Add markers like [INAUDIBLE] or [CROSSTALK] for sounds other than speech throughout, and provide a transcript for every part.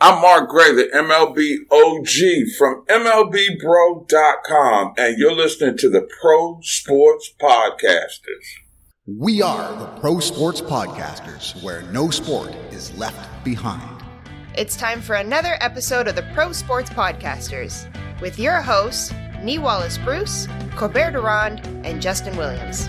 I'm Mark Gray, the MLB OG from MLBBro.com, and you're listening to the Pro Sports Podcasters. We are the Pro Sports Podcasters, where no sport is left behind. It's time for another episode of the Pro Sports Podcasters with your hosts, Nee Wallace Bruce, Corbert de Ronde, and Justen Williams.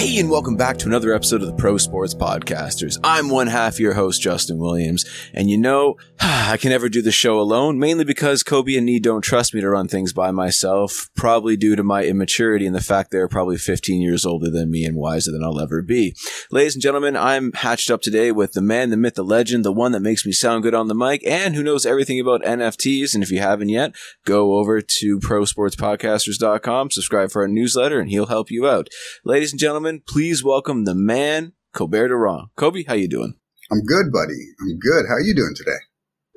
Hey, and welcome back to another episode of the Pro Sports Podcasters. I'm one half your host, Justen Williams. And you know, [SIGHS] I can never do the show alone, mainly because Cobe and Nee don't trust me to run things by myself, probably due to my immaturity and the fact they're probably 15 years older than me and wiser than I'll ever be. Ladies and gentlemen, I'm hatched up today with the man, the myth, the legend, the one that makes me sound good on the mic, and who knows everything about NFTs. And if you haven't yet, go over to prosportspodcasters.com, subscribe for our newsletter, and he'll help you out. Ladies and gentlemen, please welcome the man, Colbert Durand. Cobe, how you doing? I'm good, buddy. I'm good. How are you doing today?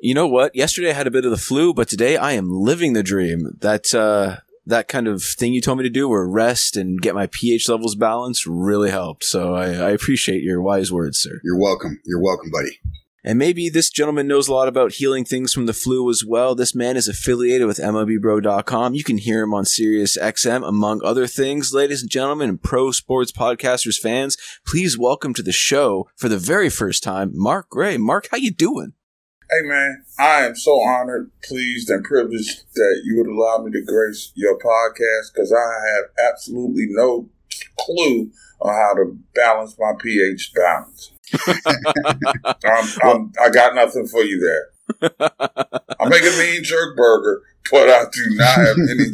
You know what? Yesterday I had a bit of the flu, but today I am living the dream. That uh, that kind of thing you told me to do, where rest and get my pH levels balanced, really helped. So I, I appreciate your wise words, sir. You're welcome. You're welcome, buddy. And maybe this gentleman knows a lot about healing things from the flu as well. This man is affiliated with MLBBro.com. You can hear him on Sirius XM, among other things. Ladies and gentlemen, and pro sports podcasters fans, please welcome to the show for the very first time, Mark Gray. Mark, how you doing? Hey man, I am so honored, pleased, and privileged that you would allow me to grace your podcast because I have absolutely no clue on how to balance my pH balance. [LAUGHS] I'm, I'm, I got nothing for you there. I make a mean jerk burger, but I do not have any.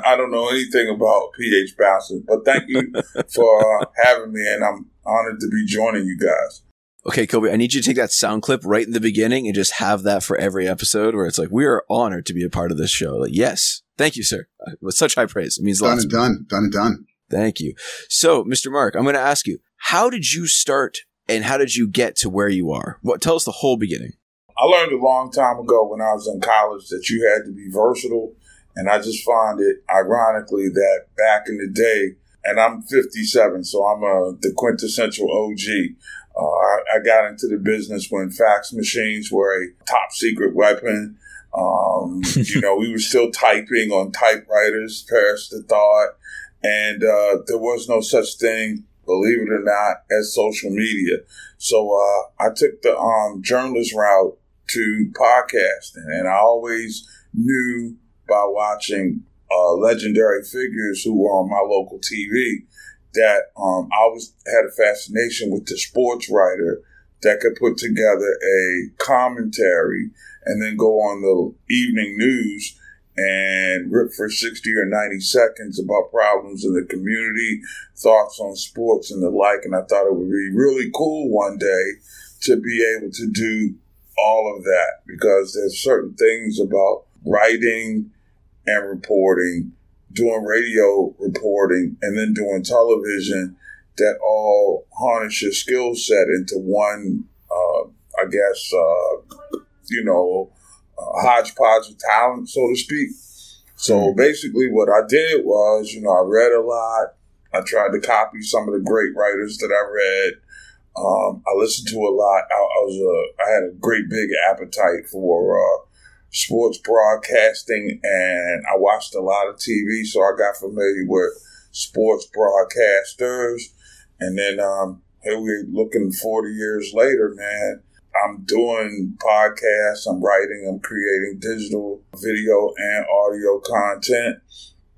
[LAUGHS] I don't know anything about pH balancing. But thank you for uh, having me, and I'm honored to be joining you guys. Okay, Cobe, I need you to take that sound clip right in the beginning and just have that for every episode where it's like, we are honored to be a part of this show. Like, yes, thank you, sir. Uh, with such high praise. It means a lot. Done and done. Done and done. Thank you. So, Mr. Mark, I'm going to ask you, how did you start and how did you get to where you are? What tell us the whole beginning. I learned a long time ago when I was in college that you had to be versatile, and I just find it ironically that back in the day, and I'm 57, so I'm a the quintessential OG. Uh, I, I, got into the business when fax machines were a top secret weapon. Um, [LAUGHS] you know, we were still typing on typewriters, perish the thought, and uh, there was no such thing believe it or not, as social media. So uh, I took the um, journalist route to podcasting, and I always knew by watching uh, legendary figures who were on my local TV that um, I was had a fascination with the sports writer that could put together a commentary and then go on the evening news and rip for 60 or 90 seconds about problems in the community, thoughts on sports and the like. And I thought it would be really cool one day to be able to do all of that because there's certain things about writing and reporting, doing radio reporting, and then doing television that all harness your skill set into one, uh, I guess, uh, you know, hodgepodge of talent, so to speak. So mm-hmm. basically, what I did was, you know, I read a lot. I tried to copy some of the great writers that I read. Um, I listened to a lot. I, I, was a, I had a great big appetite for uh, sports broadcasting, and I watched a lot of TV, so I got familiar with sports broadcasters. And then um, here we're looking 40 years later, man. I'm doing podcasts, I'm writing, I'm creating digital video and audio content.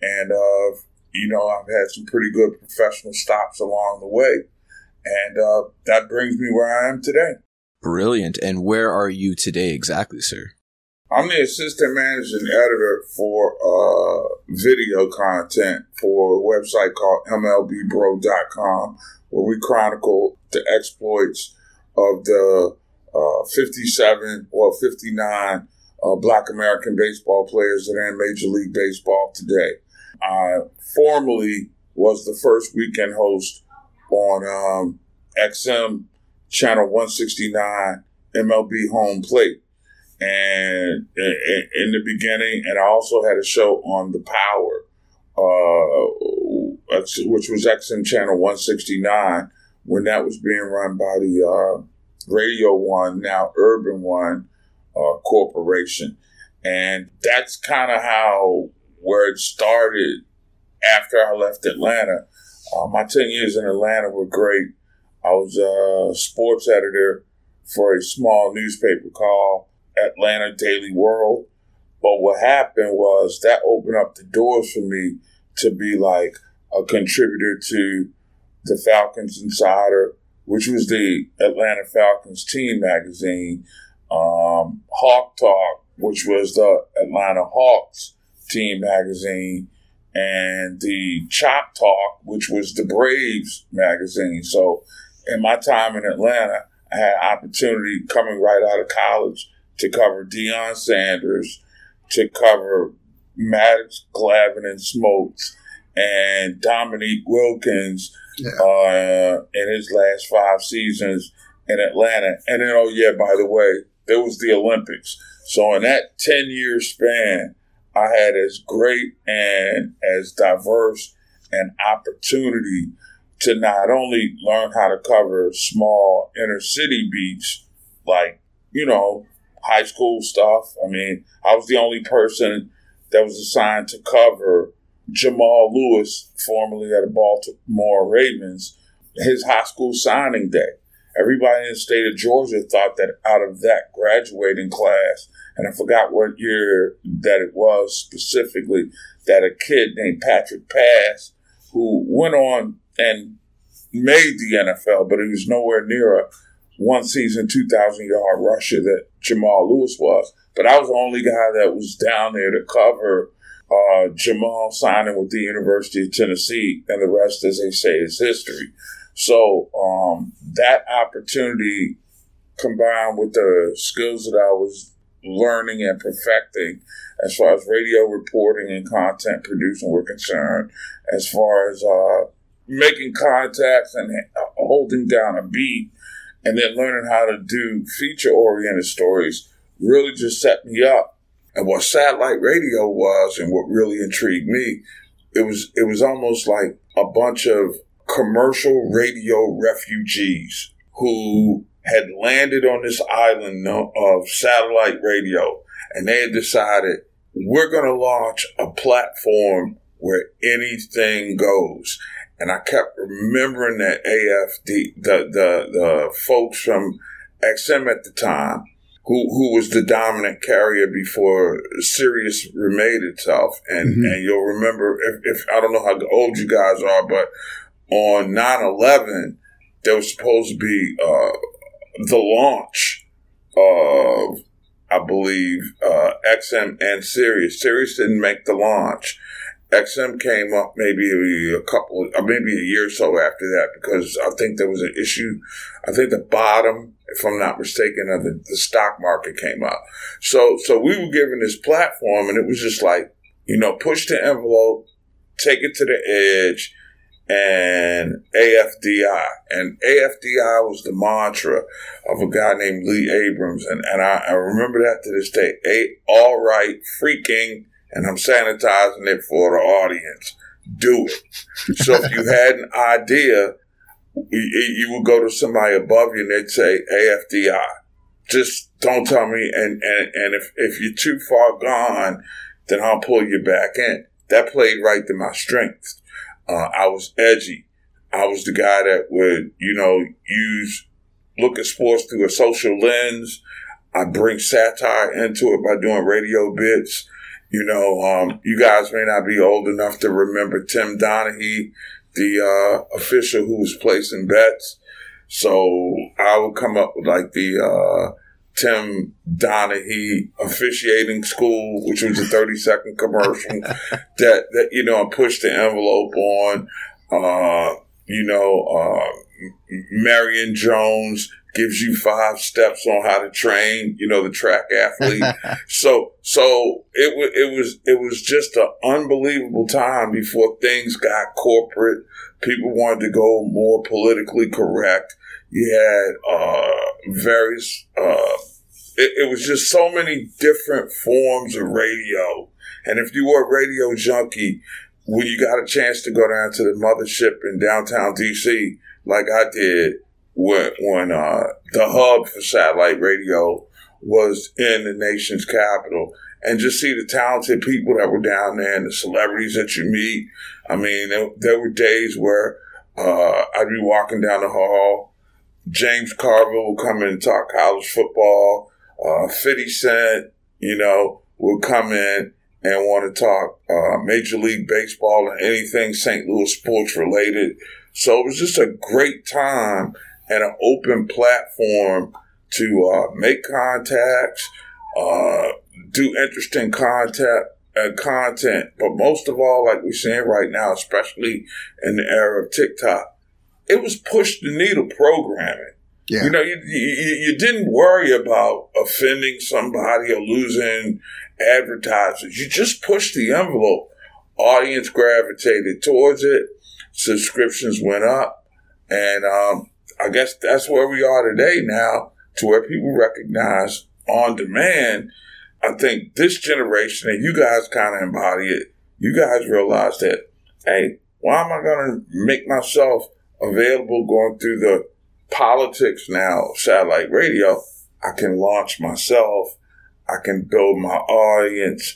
And, uh, you know, I've had some pretty good professional stops along the way. And uh, that brings me where I am today. Brilliant. And where are you today exactly, sir? I'm the assistant managing editor for uh, video content for a website called MLBBro.com, where we chronicle the exploits of the uh, 57 or 59 uh, black American baseball players that are in Major League Baseball today. I formerly was the first weekend host on um, XM Channel 169 MLB Home Plate. And in the beginning, and I also had a show on The Power, uh, which was XM Channel 169 when that was being run by the uh, Radio One, now Urban One uh, Corporation. And that's kind of how where it started after I left Atlanta. Uh, my 10 years in Atlanta were great. I was a sports editor for a small newspaper called Atlanta Daily World. But what happened was that opened up the doors for me to be like a contributor to the Falcons Insider, which was the Atlanta Falcons team magazine, um, Hawk Talk, which was the Atlanta Hawks team magazine, and the Chop Talk, which was the Braves magazine. So, in my time in Atlanta, I had opportunity coming right out of college to cover Deion Sanders, to cover Maddux, Glavine, and Smoltz, and Dominique Wilkins yeah. uh, in his last five seasons in Atlanta. And then, oh yeah, by the way, there was the Olympics. So in that ten year span, I had as great and as diverse an opportunity to not only learn how to cover small inner city beats, like you know high school stuff. I mean, I was the only person that was assigned to cover Jamal Lewis, formerly at the Baltimore Ravens, his high school signing day. Everybody in the state of Georgia thought that out of that graduating class, and I forgot what year that it was specifically, that a kid named Patrick Pass, who went on and made the NFL, but he was nowhere near a one season, 2,000 yard rusher that Jamal Lewis was. But I was the only guy that was down there to cover uh, Jamal signing with the University of Tennessee, and the rest, as they say, is history. So um, that opportunity combined with the skills that I was learning and perfecting as far as radio reporting and content producing were concerned, as far as uh, making contacts and holding down a beat, and then learning how to do feature oriented stories really just set me up and what satellite radio was and what really intrigued me, it was it was almost like a bunch of commercial radio refugees who had landed on this island of satellite radio and they had decided we're going to launch a platform where anything goes. And I kept remembering that AFD, the, the, the folks from XM at the time who who was the dominant carrier before Sirius remade itself. And mm-hmm. and you'll remember if, if, I don't know how old you guys are, but on 9-11, there was supposed to be uh, the launch of I believe uh, XM and Sirius. Sirius didn't make the launch. XM came up maybe a couple, maybe a year or so after that because I think there was an issue. I think the bottom if I'm not mistaken, of the, the stock market came up. So, so we were given this platform and it was just like, you know, push the envelope, take it to the edge and AFDI. And AFDI was the mantra of a guy named Lee Abrams. And, and I, I remember that to this day. A, all right, freaking, and I'm sanitizing it for the audience. Do it. So if you had an idea, you would go to somebody above you and they'd say AFDI. Just don't tell me. And, and, and if, if you're too far gone, then I'll pull you back in. That played right to my strengths. Uh, I was edgy. I was the guy that would, you know, use, look at sports through a social lens. I bring satire into it by doing radio bits. You know, um, you guys may not be old enough to remember Tim Donaghy the uh, official who was placing bets. So I would come up with like the uh, Tim Donaghy officiating school, which was a 30 second commercial [LAUGHS] that, that, you know, I pushed the envelope on. Uh, you know, uh, Marion Jones gives you five steps on how to train, you know, the track athlete. [LAUGHS] so, so it was, it was, it was just an unbelievable time before things got corporate. People wanted to go more politically correct. You had, uh, various, uh, it, it was just so many different forms of radio. And if you were a radio junkie, when you got a chance to go down to the mothership in downtown DC, like I did, when, when uh, the hub for satellite radio was in the nation's capital and just see the talented people that were down there and the celebrities that you meet. I mean, there, there were days where uh, I'd be walking down the hall. James Carville would come in and talk college football. Uh, 50 Cent, you know, would come in and want to talk uh, Major League Baseball and anything St. Louis sports related. So it was just a great time and an open platform to uh, make contacts, uh, do interesting content, uh, content. But most of all, like we're seeing right now, especially in the era of TikTok, it was push the needle programming. Yeah. You know, you, you, you didn't worry about offending somebody or losing advertisers. You just pushed the envelope. Audience gravitated towards it. Subscriptions went up. And um, I guess that's where we are today now, to where people recognize on demand. I think this generation, and you guys kind of embody it, you guys realize that, hey, why am I going to make myself available going through the politics now, satellite radio? I can launch myself. I can build my audience.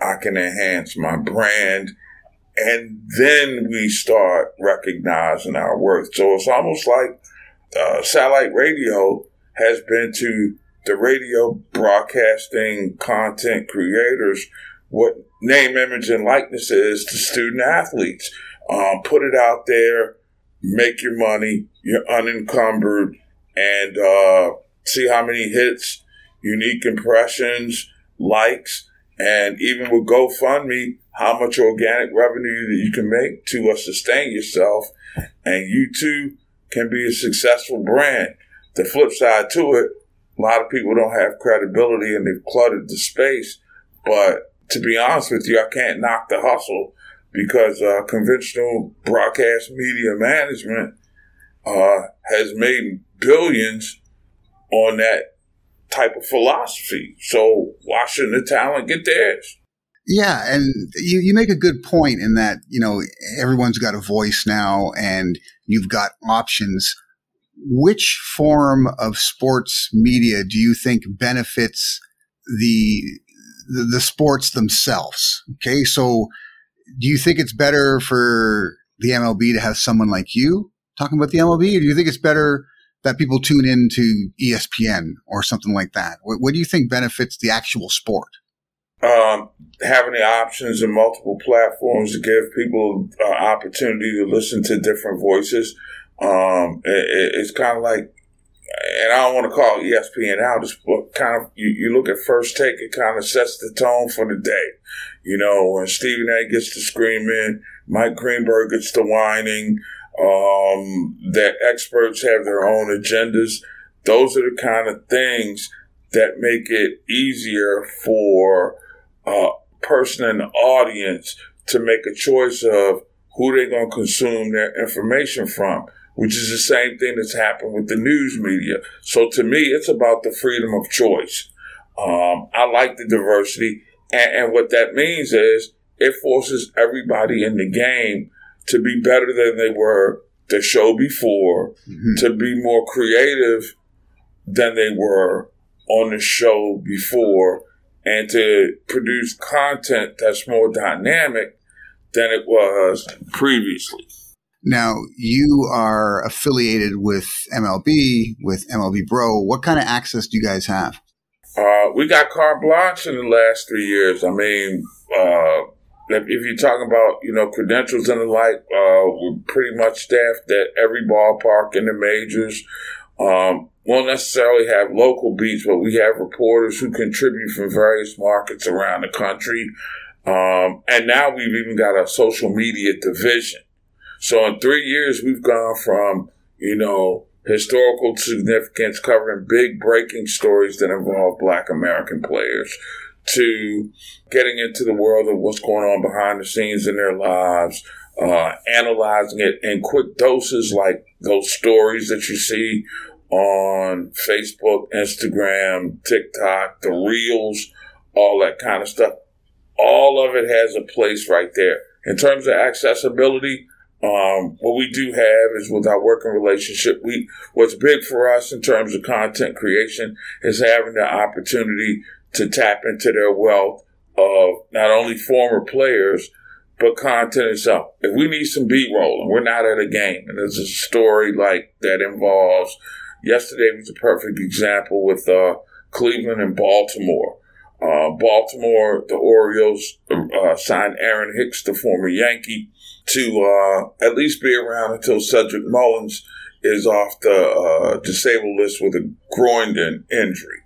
I can enhance my brand. And then we start recognizing our worth. So it's almost like uh, satellite radio has been to the radio broadcasting content creators what name, image, and likeness is to student athletes. Um, put it out there, make your money, you're unencumbered, and uh, see how many hits, unique impressions, likes, and even with GoFundMe, how much organic revenue that you can make to uh, sustain yourself. And you too can be a successful brand. The flip side to it, a lot of people don't have credibility and they've cluttered the space. But to be honest with you, I can't knock the hustle because uh, conventional broadcast media management uh, has made billions on that type of philosophy. So why shouldn't the talent get theirs? Yeah, and you, you make a good point in that, you know, everyone's got a voice now and you've got options. Which form of sports media do you think benefits the, the, the sports themselves? Okay, so do you think it's better for the MLB to have someone like you talking about the MLB, or do you think it's better that people tune in to ESPN or something like that? What, what do you think benefits the actual sport? Um, having the options and multiple platforms to give people uh, opportunity to listen to different voices. Um, it, it's kind of like, and I don't want to call ESPN out, just kind of, you, you look at first take, it kind of sets the tone for the day. You know, when Stephen A gets to screaming, Mike Greenberg gets to whining, um, that experts have their own agendas. Those are the kind of things that make it easier for uh, person in the audience to make a choice of who they're going to consume their information from, which is the same thing that's happened with the news media. So to me, it's about the freedom of choice. Um, I like the diversity. And, and what that means is it forces everybody in the game to be better than they were the show before, mm-hmm. to be more creative than they were on the show before, and to produce content that's more dynamic than it was previously. Now, you are affiliated with MLB, with MLB Bro. What kind of access do you guys have? Uh, we got carte blanche in the last three years. I mean, uh, if, if, you're talking about, you know, credentials and the like, uh, we're pretty much staffed at every ballpark in the majors. Um, won't necessarily have local beats, but we have reporters who contribute from various markets around the country. Um, and now we've even got a social media division. So in three years, we've gone from, you know, historical significance covering big breaking stories that involve black American players to getting into the world of what's going on behind the scenes in their lives, uh, analyzing it in quick doses like those stories that you see on Facebook, Instagram, TikTok, the reels, all that kind of stuff. All of it has a place right there. In terms of accessibility, um, what we do have is with our working relationship, we what's big for us in terms of content creation is having the opportunity to tap into their wealth of not only former players, but content itself. If we need some B roll and we're not at a game and there's a story like that involves yesterday was a perfect example with uh, Cleveland and Baltimore. Uh, Baltimore, the Orioles uh, signed Aaron Hicks, the former Yankee, to uh, at least be around until Cedric Mullins is off the uh, disabled list with a groin injury.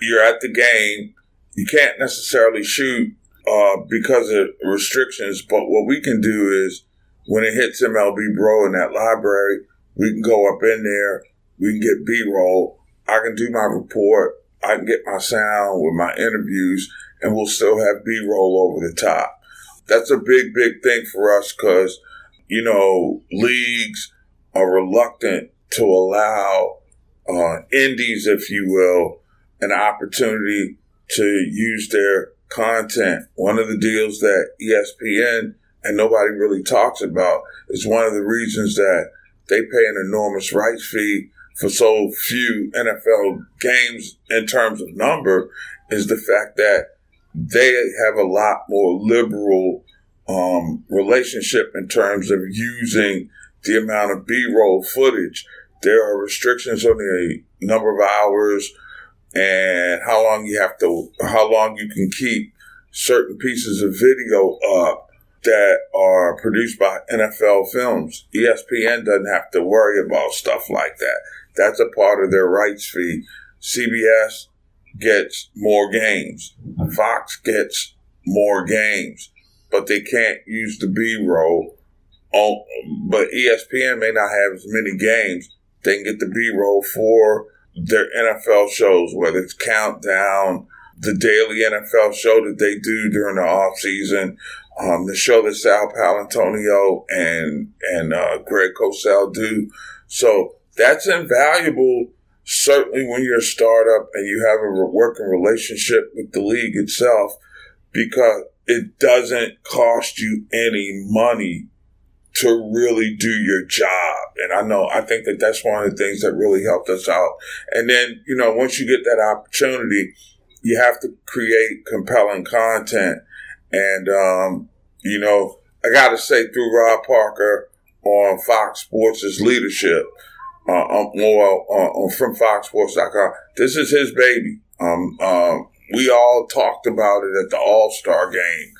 You're at the game. You can't necessarily shoot uh, because of restrictions, but what we can do is when it hits MLB Bro in that library, we can go up in there, we can get B roll. I can do my report I can get my sound with my interviews and we'll still have B roll over the top. That's a big, big thing for us because, you know, leagues are reluctant to allow uh, indies, if you will, an opportunity to use their content. One of the deals that ESPN and nobody really talks about is one of the reasons that they pay an enormous rights fee for so few NFL games in terms of number is the fact that they have a lot more liberal um, relationship in terms of using the amount of B-roll footage. There are restrictions on the number of hours and how long you have to, how long you can keep certain pieces of video up that are produced by NFL films. ESPN doesn't have to worry about stuff like that. That's a part of their rights fee. CBS gets more games. Fox gets more games, but they can't use the B roll. But ESPN may not have as many games. They can get the B roll for their NFL shows, whether it's Countdown, the daily NFL show that they do during the off season, um, the show that Sal Paolantonio and and uh, Greg Cosell do. So that's invaluable, certainly when you're a startup and you have a working relationship with the league itself, because it doesn't cost you any money to really do your job. And I know, I think that that's one of the things that really helped us out. And then, you know, once you get that opportunity, you have to create compelling content. And, um, you know, I got to say through Rob Parker on Fox Sports' leadership, uh, um, well, uh, from FoxSports.com. This is his baby. Um, um, we all talked about it at the All Star game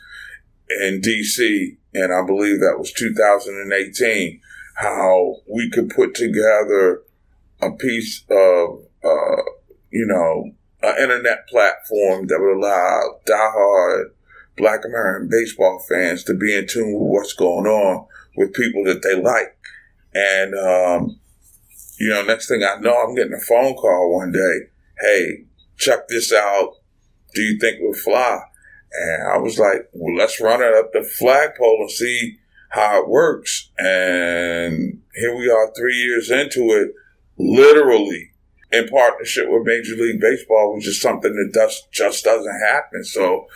in DC, and I believe that was 2018. How we could put together a piece of, uh, you know, an internet platform that would allow diehard Black American baseball fans to be in tune with what's going on with people that they like. And um, you know, next thing I know, I'm getting a phone call one day. Hey, check this out. Do you think we'll fly? And I was like, well, let's run it up the flagpole and see how it works. And here we are three years into it, literally in partnership with Major League Baseball, which is something that does, just doesn't happen. So,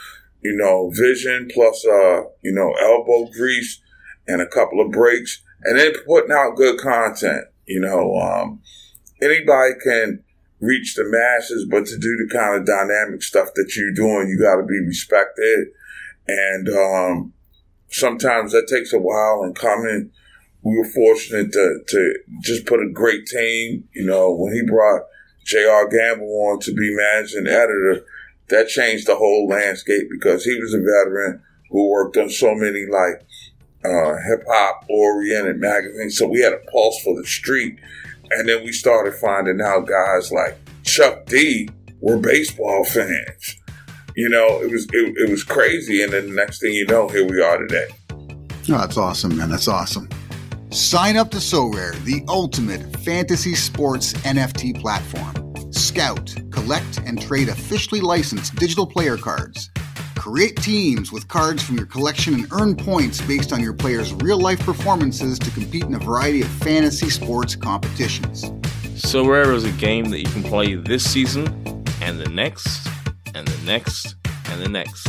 you know, vision plus, uh, you know, elbow grease and a couple of breaks and then putting out good content. You know, um, anybody can reach the masses, but to do the kind of dynamic stuff that you're doing, you got to be respected. And um, sometimes that takes a while and coming. We were fortunate to, to just put a great team. You know, when he brought J.R. Gamble on to be managing editor, that changed the whole landscape because he was a veteran who worked on so many like uh, hip hop oriented magazines. So we had a pulse for the street. And then we started finding out guys like Chuck D were baseball fans. You know, it was it, it was crazy. And then the next thing you know, here we are today. Oh, that's awesome, man. That's awesome. Sign up to Sorare, the ultimate fantasy sports NFT platform. Scout, collect, and trade officially licensed digital player cards. Create teams with cards from your collection and earn points based on your players' real life performances to compete in a variety of fantasy sports competitions. Sorare is a game that you can play this season and the next and the next and the next.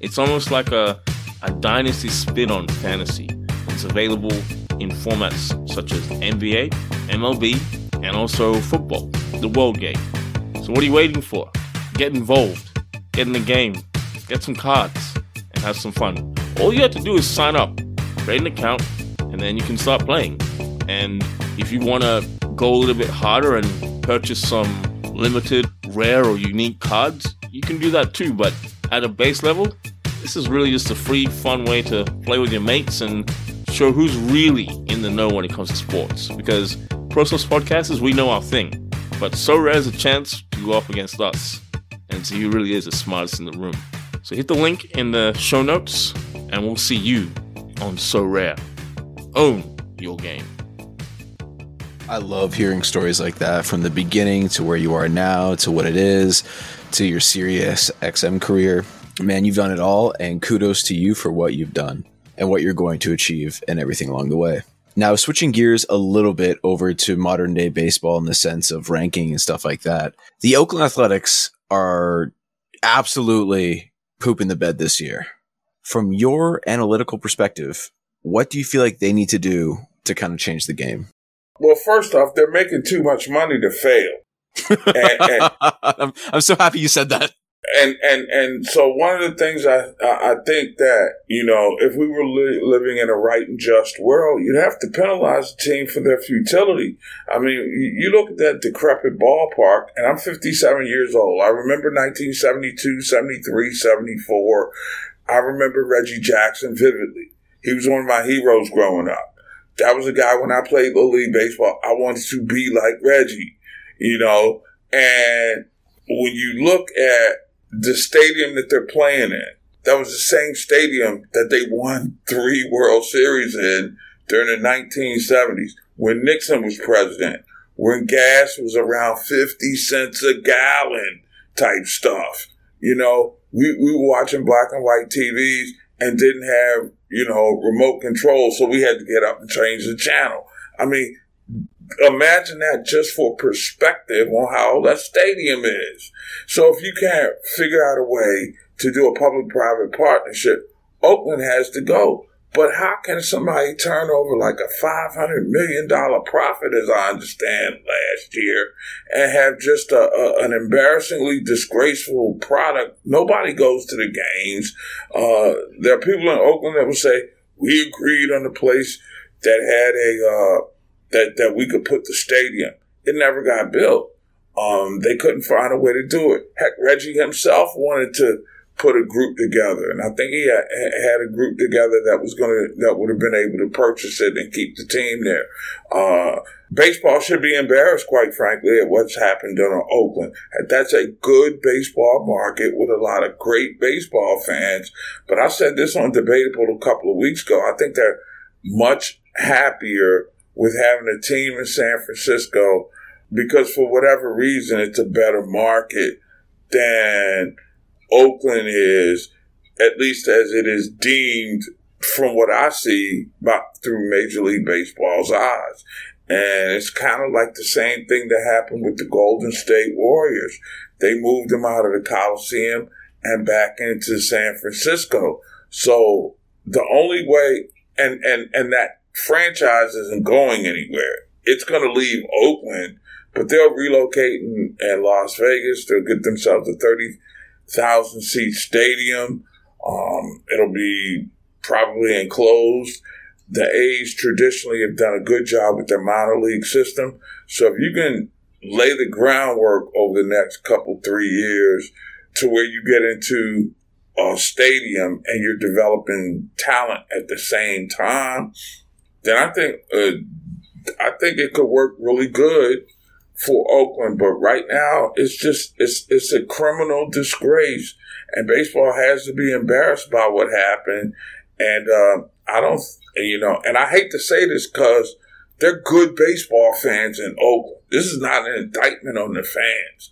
It's almost like a, a dynasty spin on fantasy. It's available in formats such as NBA, MLB, and also football, the world game. So what are you waiting for? Get involved, get in the game, get some cards, and have some fun. All you have to do is sign up, create an account, and then you can start playing. And if you want to go a little bit harder and purchase some limited, rare, or unique cards, you can do that too. But at a base level, this is really just a free, fun way to play with your mates and show who's really in the know when it comes to sports. Because Pro Sports Podcasters, we know our thing. But Sorare is a chance to go up against us and see who really is the smartest in the room. So hit the link in the show notes and we'll see you on Sorare. Own your game. I love hearing stories like that from the beginning to where you are now to what it is to your Sirius XM career. Man, you've done it all, and kudos to you for what you've done and what you're going to achieve and everything along the way. Now, switching gears a little bit over to modern day baseball in the sense of ranking and stuff like that, the Oakland Athletics are absolutely pooping the bed this year. From your analytical perspective, what do you feel like they need to do to kind of change the game? Well, first off, they're making too much money to fail. [LAUGHS] and, and, I'm, I'm so happy you said that. And and and so one of the things I I think that you know if we were li- living in a right and just world, you'd have to penalize the team for their futility. I mean, you, you look at that decrepit ballpark, and I'm 57 years old. I remember 1972, 73, 74. I remember Reggie Jackson vividly. He was one of my heroes growing up. That was a guy when I played Little League Baseball, I wanted to be like Reggie, you know, and when you look at the stadium that they're playing in, that was the same stadium that they won three World Series in during the 1970s when Nixon was president, when gas was around 50 cents a gallon type stuff. You know, we, we were watching black and white TVs and didn't have, you know, remote control, so we had to get up and change the channel. I mean, imagine that just for perspective on how that stadium is. So if you can't figure out a way to do a public private partnership, Oakland has to go. But how can somebody turn over like a $500 million profit, as I understand, last year, and have just a, a, an embarrassingly disgraceful product? Nobody goes to the games. Uh, there are people in Oakland that will say, we agreed on a place that had a, uh, that, that we could put the stadium. It never got built. Um, they couldn't find a way to do it. Heck, Reggie himself wanted to put a group together, and I think he had, a group together that was going to that would have been able to purchase it and keep the team there. Uh, baseball should be embarrassed, quite frankly, at what's happened in Oakland. That's a good baseball market with a lot of great baseball fans. But I said this on Debatable a couple of weeks ago. I think they're much happier with having a team in San Francisco because for whatever reason it's a better market than Oakland is, at least as it is deemed from what I see by, through Major League Baseball's eyes. And it's kind of like the same thing that happened with the Golden State Warriors. They moved them out of the Coliseum and back into San Francisco. So the only way, and, and, and that franchise isn't going anywhere. It's going to leave Oakland, but they'll relocate in, in Las Vegas. They'll get themselves a 30,000 seat stadium. Um, it'll be probably enclosed. The A's traditionally have done a good job with their minor league system. So if you can lay the groundwork over the next couple, three years to where you get into a stadium and you're developing talent at the same time, then I think uh, I think it could work really good for Oakland. But right now, it's just it's it's a criminal disgrace, and baseball has to be embarrassed by what happened. And uh, I don't you know, and I hate to say this because they're good baseball fans in Oakland. This is not an indictment on the fans,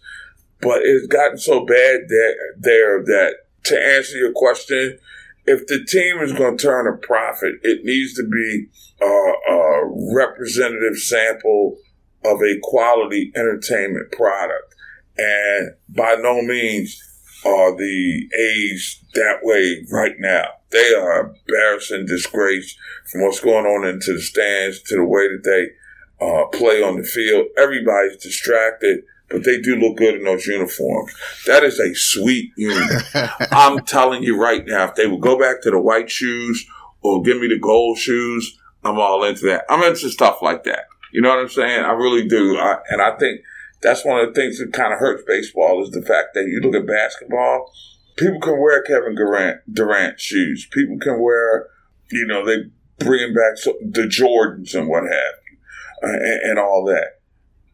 but it's gotten so bad that there that to answer your question, if the team is going to turn a profit, it needs to be a, a representative sample of a quality entertainment product. And by no means are the A's that way right now. They are embarrassing disgrace from what's going on into the stands to the way that they uh, play on the field. Everybody's distracted, but they do look good in those uniforms. That is a sweet uniform. [LAUGHS] I'm telling you right now, if they would go back to the white shoes or give me the gold shoes, I'm all into that. I'm into stuff like that. You know what I'm saying? I really do. I, and I think that's one of the things that kind of hurts baseball is the fact that you look at basketball, people can wear Kevin Durant, Durant shoes. People can wear, you know, they bring back the Jordans and what have you, uh, and, and, all that.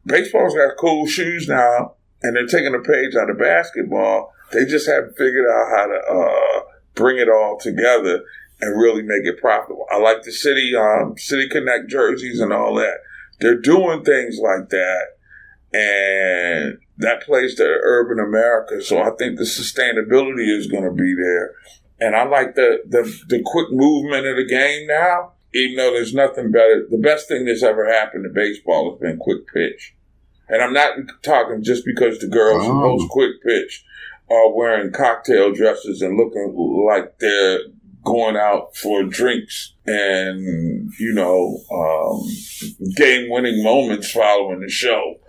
Baseball's got cool shoes now, and they're taking a page out of basketball. They just haven't figured out how to uh, bring it all together and really make it profitable. I like the city, um, City Connect jerseys and all that. They're doing things like that and that plays to urban America. So I think the sustainability is going to be there. And I like the, the, the quick movement of the game now, even though there's nothing better. The best thing that's ever happened to baseball has been quick pitch. And I'm not talking just because the girls who post quick pitch are wearing cocktail dresses and looking like they're going out for drinks and, you know, um, game winning moments following the show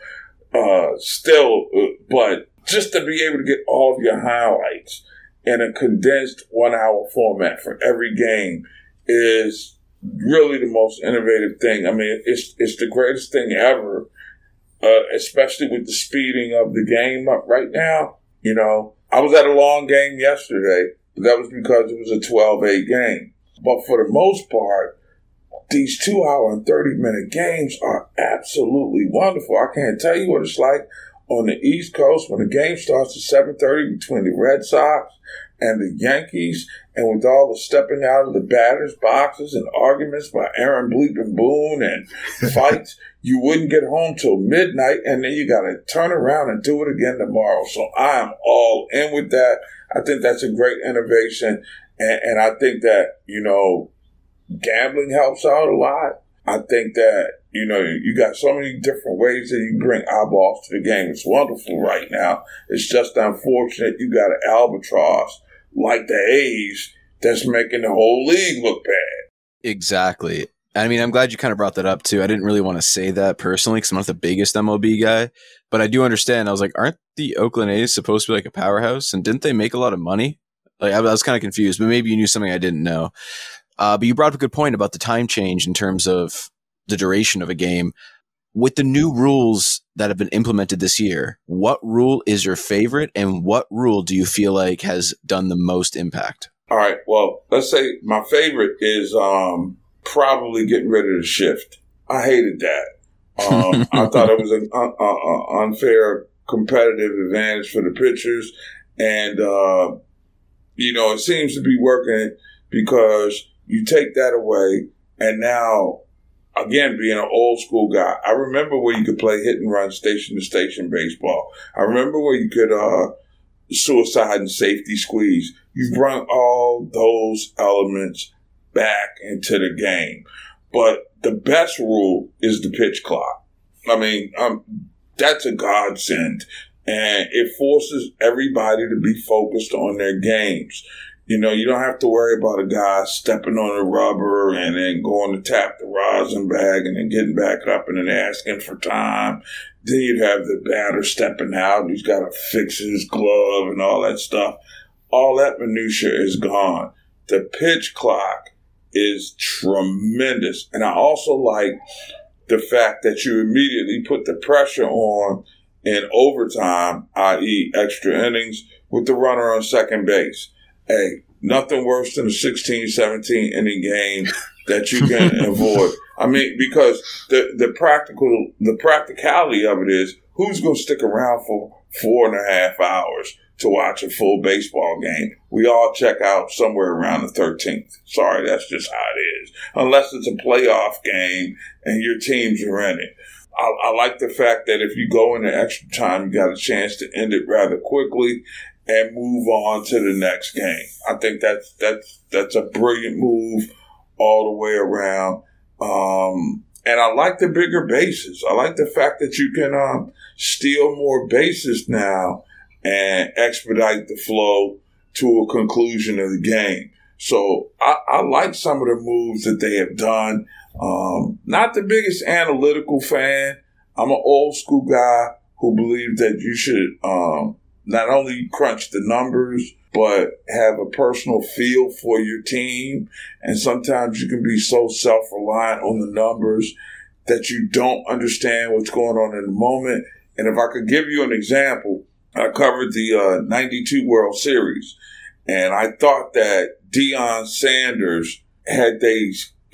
uh, still, uh, but just to be able to get all of your highlights in a condensed one hour format for every game is really the most innovative thing. I mean, it's, it's the greatest thing ever, uh, especially with the speeding of the game up right now. You know, I was at a long game yesterday, but that was because it was a 12 8 game. But for the most part, these two hour and 30 minute games are absolutely wonderful. I can't tell you what it's like on the East Coast when the game starts at 7.30 between the Red Sox and the Yankees and with all the stepping out of the batters boxes and arguments by Aaron Bleep and Boone and [LAUGHS] fights, you wouldn't get home till midnight and then you got to turn around and do it again tomorrow. So I am all in with that. I think that's a great innovation. And, and I think that, you know, gambling helps out a lot. I think that, you know, you got so many different ways that you bring eyeballs to the game. It's wonderful right now. It's just unfortunate you got an albatross like the A's that's making the whole league look bad. Exactly. I mean, I'm glad you kind of brought that up too. I didn't really want to say that personally because I'm not the biggest MLB guy, but I do understand. I was like, aren't the Oakland A's supposed to be like a powerhouse? And didn't they make a lot of money? Like, I was kind of confused, but maybe you knew something I didn't know. Uh, but you brought up a good point about the time change in terms of the duration of a game. With the new rules that have been implemented this year, what rule is your favorite and what rule do you feel like has done the most impact? All right. Well, let's say my favorite is um, probably getting rid of the shift. I hated that. Um, [LAUGHS] I thought it was an un- un- unfair competitive advantage for the pitchers. And, uh, you know, it seems to be working because you take that away, and now, again, being an old school guy, I remember where you could play hit and run station to station baseball. I remember where you could uh, suicide and safety squeeze. You brought all those elements back into the game. But the best rule is the pitch clock. I mean, um, that's a godsend. And it forces everybody to be focused on their games. You know, you don't have to worry about a guy stepping on the rubber and then going to tap the rosin bag and then getting back up and then asking for time. Then you'd have the batter stepping out. He's got to fix his glove and all that stuff. All that minutia is gone. The pitch clock is tremendous. And I also like the fact that you immediately put the pressure on in overtime, i.e., extra innings, with the runner on second base hey, nothing worse than a 16, 17 inning game that you can [LAUGHS] avoid. I mean, because the, the practical, the practicality of it is who's going to stick around for four and a half hours? to watch a full baseball game. We all check out somewhere around the 13th. Sorry, that's just how it is. Unless it's a playoff game and your teams are in it. I, I like the fact that if you go into extra time, you got a chance to end it rather quickly and move on to the next game. I think that's that's that's a brilliant move all the way around. Um, and I like the bigger bases. I like the fact that you can um, steal more bases now and expedite the flow to a conclusion of the game. So I, I like some of the moves that they have done. Um, not the biggest analytical fan. I'm an old school guy who believes that you should um, not only crunch the numbers, but have a personal feel for your team. And sometimes you can be so self reliant on the numbers that you don't understand what's going on in the moment. And if I could give you an example, I covered the uh, 92 World Series, and I thought that Deion Sanders had they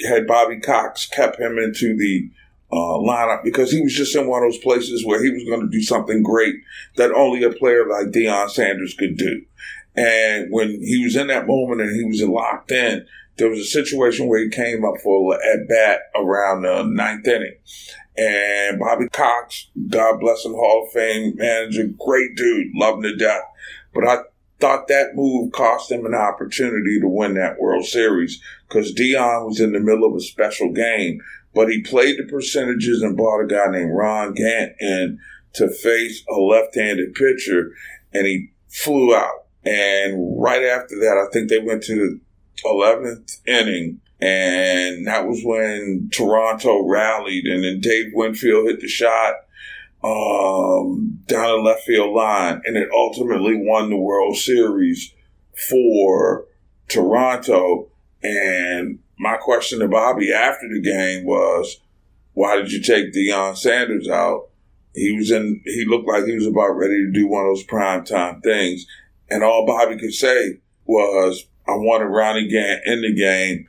had Bobby Cox kept him into the uh, lineup because he was just in one of those places where he was going to do something great that only a player like Deion Sanders could do. And when he was in that moment and he was locked in, there was a situation where he came up for at bat around the ninth inning. And Bobby Cox, God bless him, Hall of Fame manager, great dude, loving to death. But I thought that move cost him an opportunity to win that World Series because Deion was in the middle of a special game, but he played the percentages and bought a guy named Ron Gant in to face a left-handed pitcher, and he flew out. And right after that, I think they went to the 11th inning. And that was when Toronto rallied, and then Dave Winfield hit the shot um, down the left field line, and it ultimately won the World Series for Toronto. And my question to Bobby after the game was, why did you take Deion Sanders out? He was in, he looked like he was about ready to do one of those prime time things. And all Bobby could say was, I wanted Ronnie Gant in the game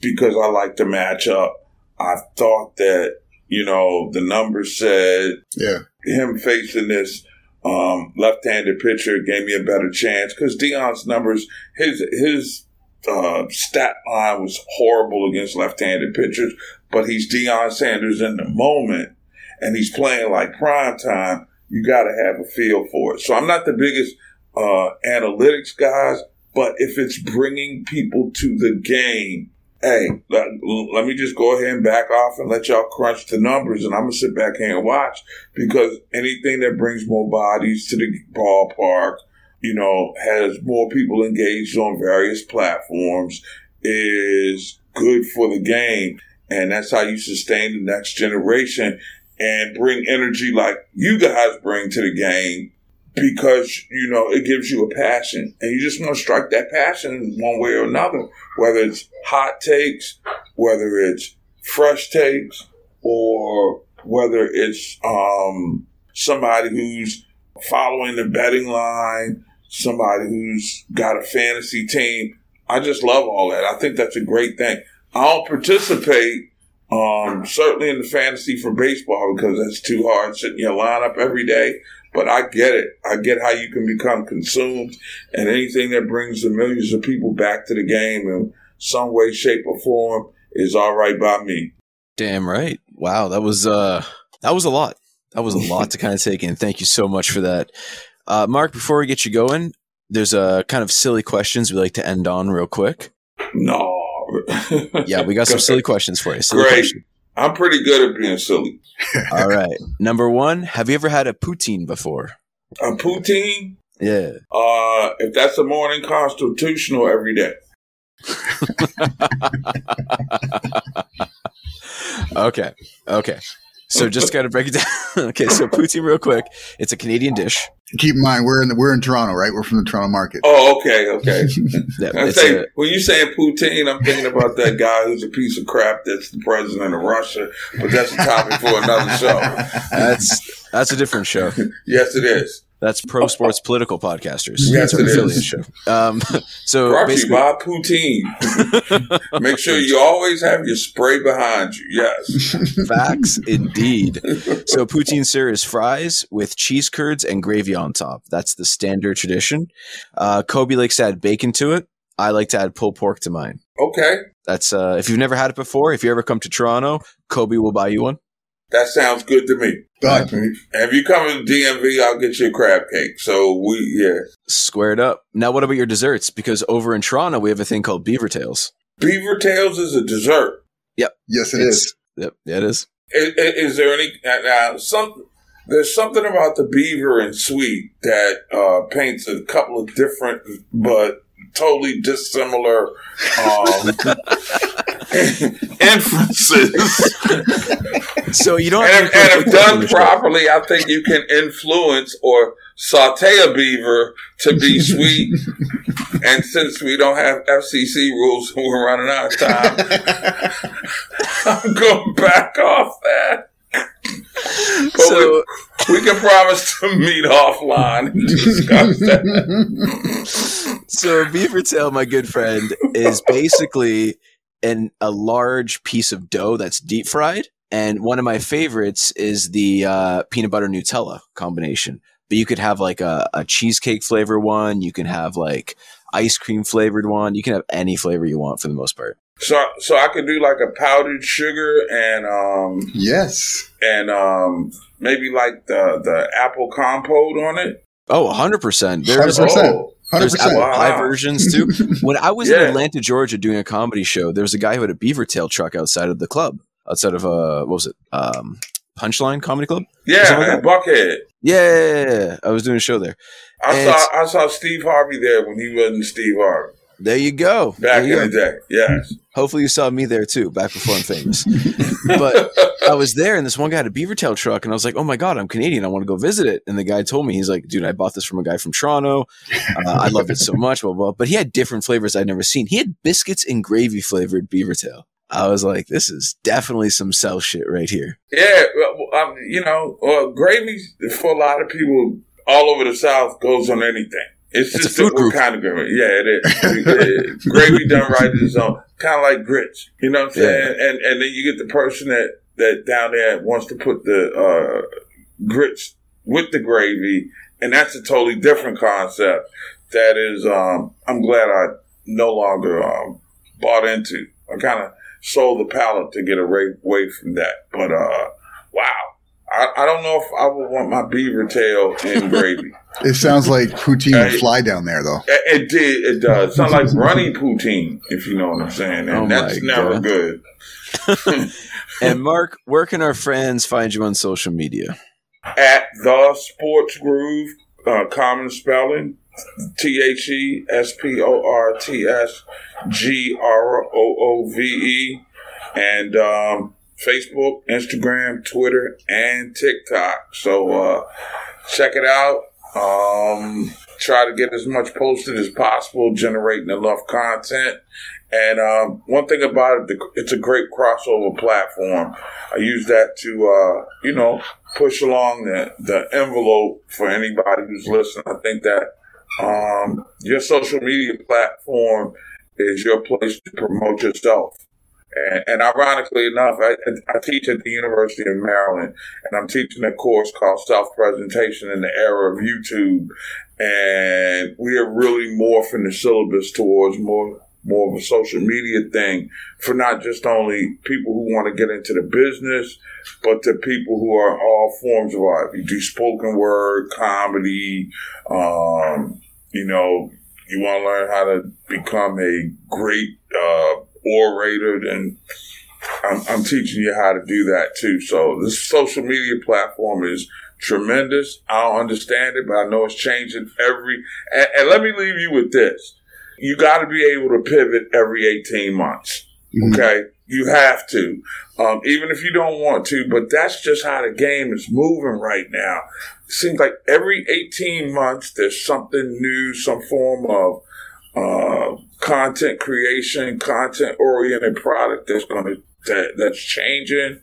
because I liked the matchup. I thought that, you know, the numbers said Yeah. him facing this um, left-handed pitcher gave me a better chance because Deion's numbers, his his uh, stat line was horrible against left-handed pitchers, but he's Deion Sanders in the moment, and he's playing like prime time. You got to have a feel for it. So I'm not the biggest uh, analytics guys, but if it's bringing people to the game, hey, let, let me just go ahead and back off and let y'all crunch the numbers, and I'm gonna sit back here and watch because anything that brings more bodies to the ballpark, you know, has more people engaged on various platforms, is good for the game, and that's how you sustain the next generation and bring energy like you guys bring to the game because you know it gives you a passion. And you just want to strike that passion one way or another whether it's hot takes whether it's fresh takes or whether it's um, somebody who's following the betting line somebody who's got a fantasy team i just love all that i think that's a great thing i don't participate um, certainly in the fantasy for baseball because that's too hard sitting your lineup every day but I get it. I get how you can become consumed and anything that brings the millions of people back to the game in some way, shape, or form is all right by me. Damn right. Wow, that was uh that was a lot. That was a lot to kind of take in. Thank you so much for that. Uh, Mark, before we get you going, there's a kind of silly questions we like to end on real quick. No. Yeah, we got [LAUGHS] some silly questions for you. Silly Great. questions. I'm pretty good at being silly. [LAUGHS] All right. Number one, have you ever had a poutine before? A poutine, Yeah. uh, if that's a morning constitutional every day. [LAUGHS] Okay. Okay. So just got to break it down. [LAUGHS] okay. So poutine, real quick. It's a Canadian dish. Keep in mind, we're in the, we're in Toronto, right? We're from the Toronto market. Oh, okay, okay. [LAUGHS] Yeah, I say a, when you saying poutine, I'm thinking about that guy who's a piece of crap that's the president of Russia. But that's a topic for another show. that's that's a different show. [LAUGHS] Yes, it is. That's Pro Sports Political Podcasters. Yes, That's our it is. affiliate show. Um, [LAUGHS] so Brought to you by Poutine. [LAUGHS] Make sure you always have your spray behind you. Yes. [LAUGHS] facts indeed. So poutine sir is fries with cheese curds and gravy on top. That's the standard tradition. Uh, Cobe likes to add bacon to it. I like to add pulled pork to mine. Okay. That's uh, if you've never had it before. If you ever come to Toronto, Cobe will buy you one. That sounds good to me. Done. And if you come to DMV, I'll get you a crab cake. So we, yeah. Squared up. Now, what about your desserts? Because over in Toronto, we have a thing called beaver tails. Beaver tails is a dessert. Yep. Yes, it It's- is. Yep, yeah, it is. Is, is there any uh, some? There's something about the beaver and sweet that uh, paints a couple of different but totally dissimilar um, [LAUGHS] [LAUGHS] inferences. So you don't. and, if, and if done properly, I think you can influence or saute a beaver to be sweet. [LAUGHS] and since we don't have FCC rules [LAUGHS] we're running out of time, I'm going back off that. But So we, we can promise to meet offline and discuss that. So beaver tail, my good friend, is basically an a large piece of dough that's deep fried. And one of my favorites is the uh, peanut butter Nutella combination. But you could have like a, a cheesecake flavor one. You can have like ice cream flavored one. You can have any flavor you want for the most part. So, so I could do like a powdered sugar and um Yes. and um maybe like the the apple compote on it. Oh, 100%. There's, 100%. Oh, there's 100%. apple Wow. pie versions too. [LAUGHS] When I was in Atlanta, Georgia doing a comedy show, there was a guy who had a beaver tail truck outside of the club, outside of, uh, what was it? Um, Punchline Comedy Club? yeah, like Buckhead. Yeah, I was doing a show there. I And saw I saw Steve Harvey there when he wasn't Steve Harvey There you go. back you in go. the day. Yes. Hopefully, you saw me there too, back before I'm famous. [LAUGHS] but I was there, and this one guy had a beaver tail truck, and I was like, "Oh my god, I'm Canadian. I want to go visit it." And the guy told me, he's like, "Dude, I bought this from a guy from Toronto. Uh, I loved it so much." Blah, blah blah. But he had different flavors I'd never seen. He had biscuits and gravy flavored beaver tail. I was like, "This is definitely some South shit right here." Yeah, well, um, you know, well, gravy for a lot of people all over the South goes on anything. It's, It's a just food what group. kind of gravy. Yeah, it is. Gravy done right is on kind of like grits. You know what I'm saying? And and then you get the person that that down there wants to put the uh, grits with the gravy, and that's a totally different concept. That is, um, I'm glad I no longer um, bought into. I kind of sold the palate to get away away from that. But uh, wow, I, I don't know if I would want my beaver tail in gravy. [LAUGHS] It sounds like poutine Hey. would fly down there, though. It, it did. It does. It sounds like runny poutine, if you know what I'm saying. And Oh that's my never God. good. [LAUGHS] And Mark, where can our friends find you on social media? At the Sports Groove, uh, common spelling, T H E S P O R T S G R O O V E, and um, Facebook, Instagram, Twitter, and TikTok. So uh, check it out. Um, try to get as much posted as possible, generating enough content. And um, one thing about it, it's a great crossover platform. I use that to, uh, you know, push along the, the envelope for anybody who's listening. I think that um, your social media platform is your place to promote yourself. And, ironically enough, I, I teach at the University of Maryland, and I'm teaching a course called Self Presentation in the Era of YouTube. And we are really morphing the syllabus towards more more of a social media thing for not just only people who want to get into the business, but to people who are all forms of art. You do spoken word, comedy, um, you know, you want to learn how to become a great uh, orator, and I'm, I'm teaching you how to do that too. So this social media platform is tremendous. I don't understand it, but I know it's changing every. And, and let me leave you with this: you got to be able to pivot every 18 months. Mhm. Okay, you have to, um, even if you don't want to. But that's just how the game is moving right now. It seems like every 18 months there's something new, some form of uh, content creation, content oriented product that's going to that that's changing.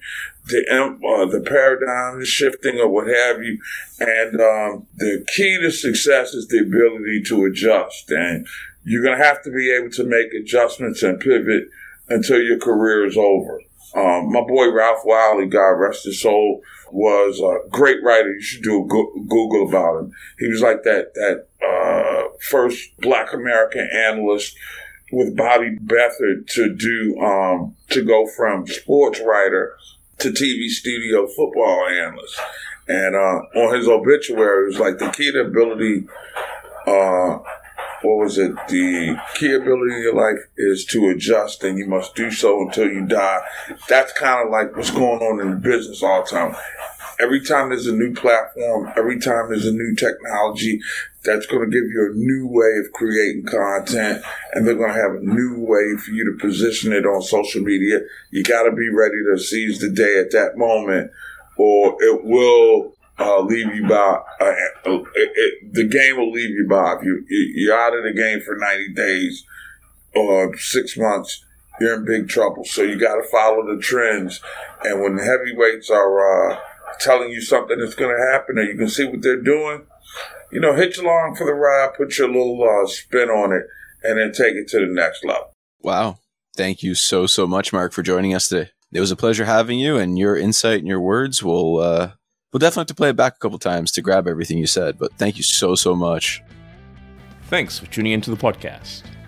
The uh, the paradigm is shifting, or what have you, and um, the key to success is the ability to adjust. And you're going to have to be able to make adjustments and pivot until your career is over. Um, my boy Ralph Wiley, God rest his soul, was a great writer. You should do a Google about him. He was like that that uh, first Black American analyst with Bobby Bethard to do um, to go from sports writer to TV studio football analyst. And uh, on his obituary, it was like the key to ability. Uh, what was it? The key ability your life is to adjust, and you must do so until you die. That's kind of like what's going on in the business all the time. Every time there's a new platform, every time there's a new technology, that's going to give you a new way of creating content, and they're going to have a new way for you to position it on social media. You got to be ready to seize the day at that moment, or it will uh, leave you by. Uh, it, it, the game will leave you by. If you you're out of the game for ninety days or six months, you're in big trouble. So you got to follow the trends. And when the heavyweights are uh, telling you something that's going to happen, or you can see what they're doing, you know, hitch along for the ride, put your little uh, spin on it, and then take it to the next level. Wow. Thank you so, so much, Mark, for joining us today. It was a pleasure having you, and your insight and your words will, uh, we'll definitely have to play it back a couple times to grab everything you said. But thank you so, so much. Thanks for tuning into the podcast.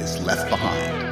is left behind.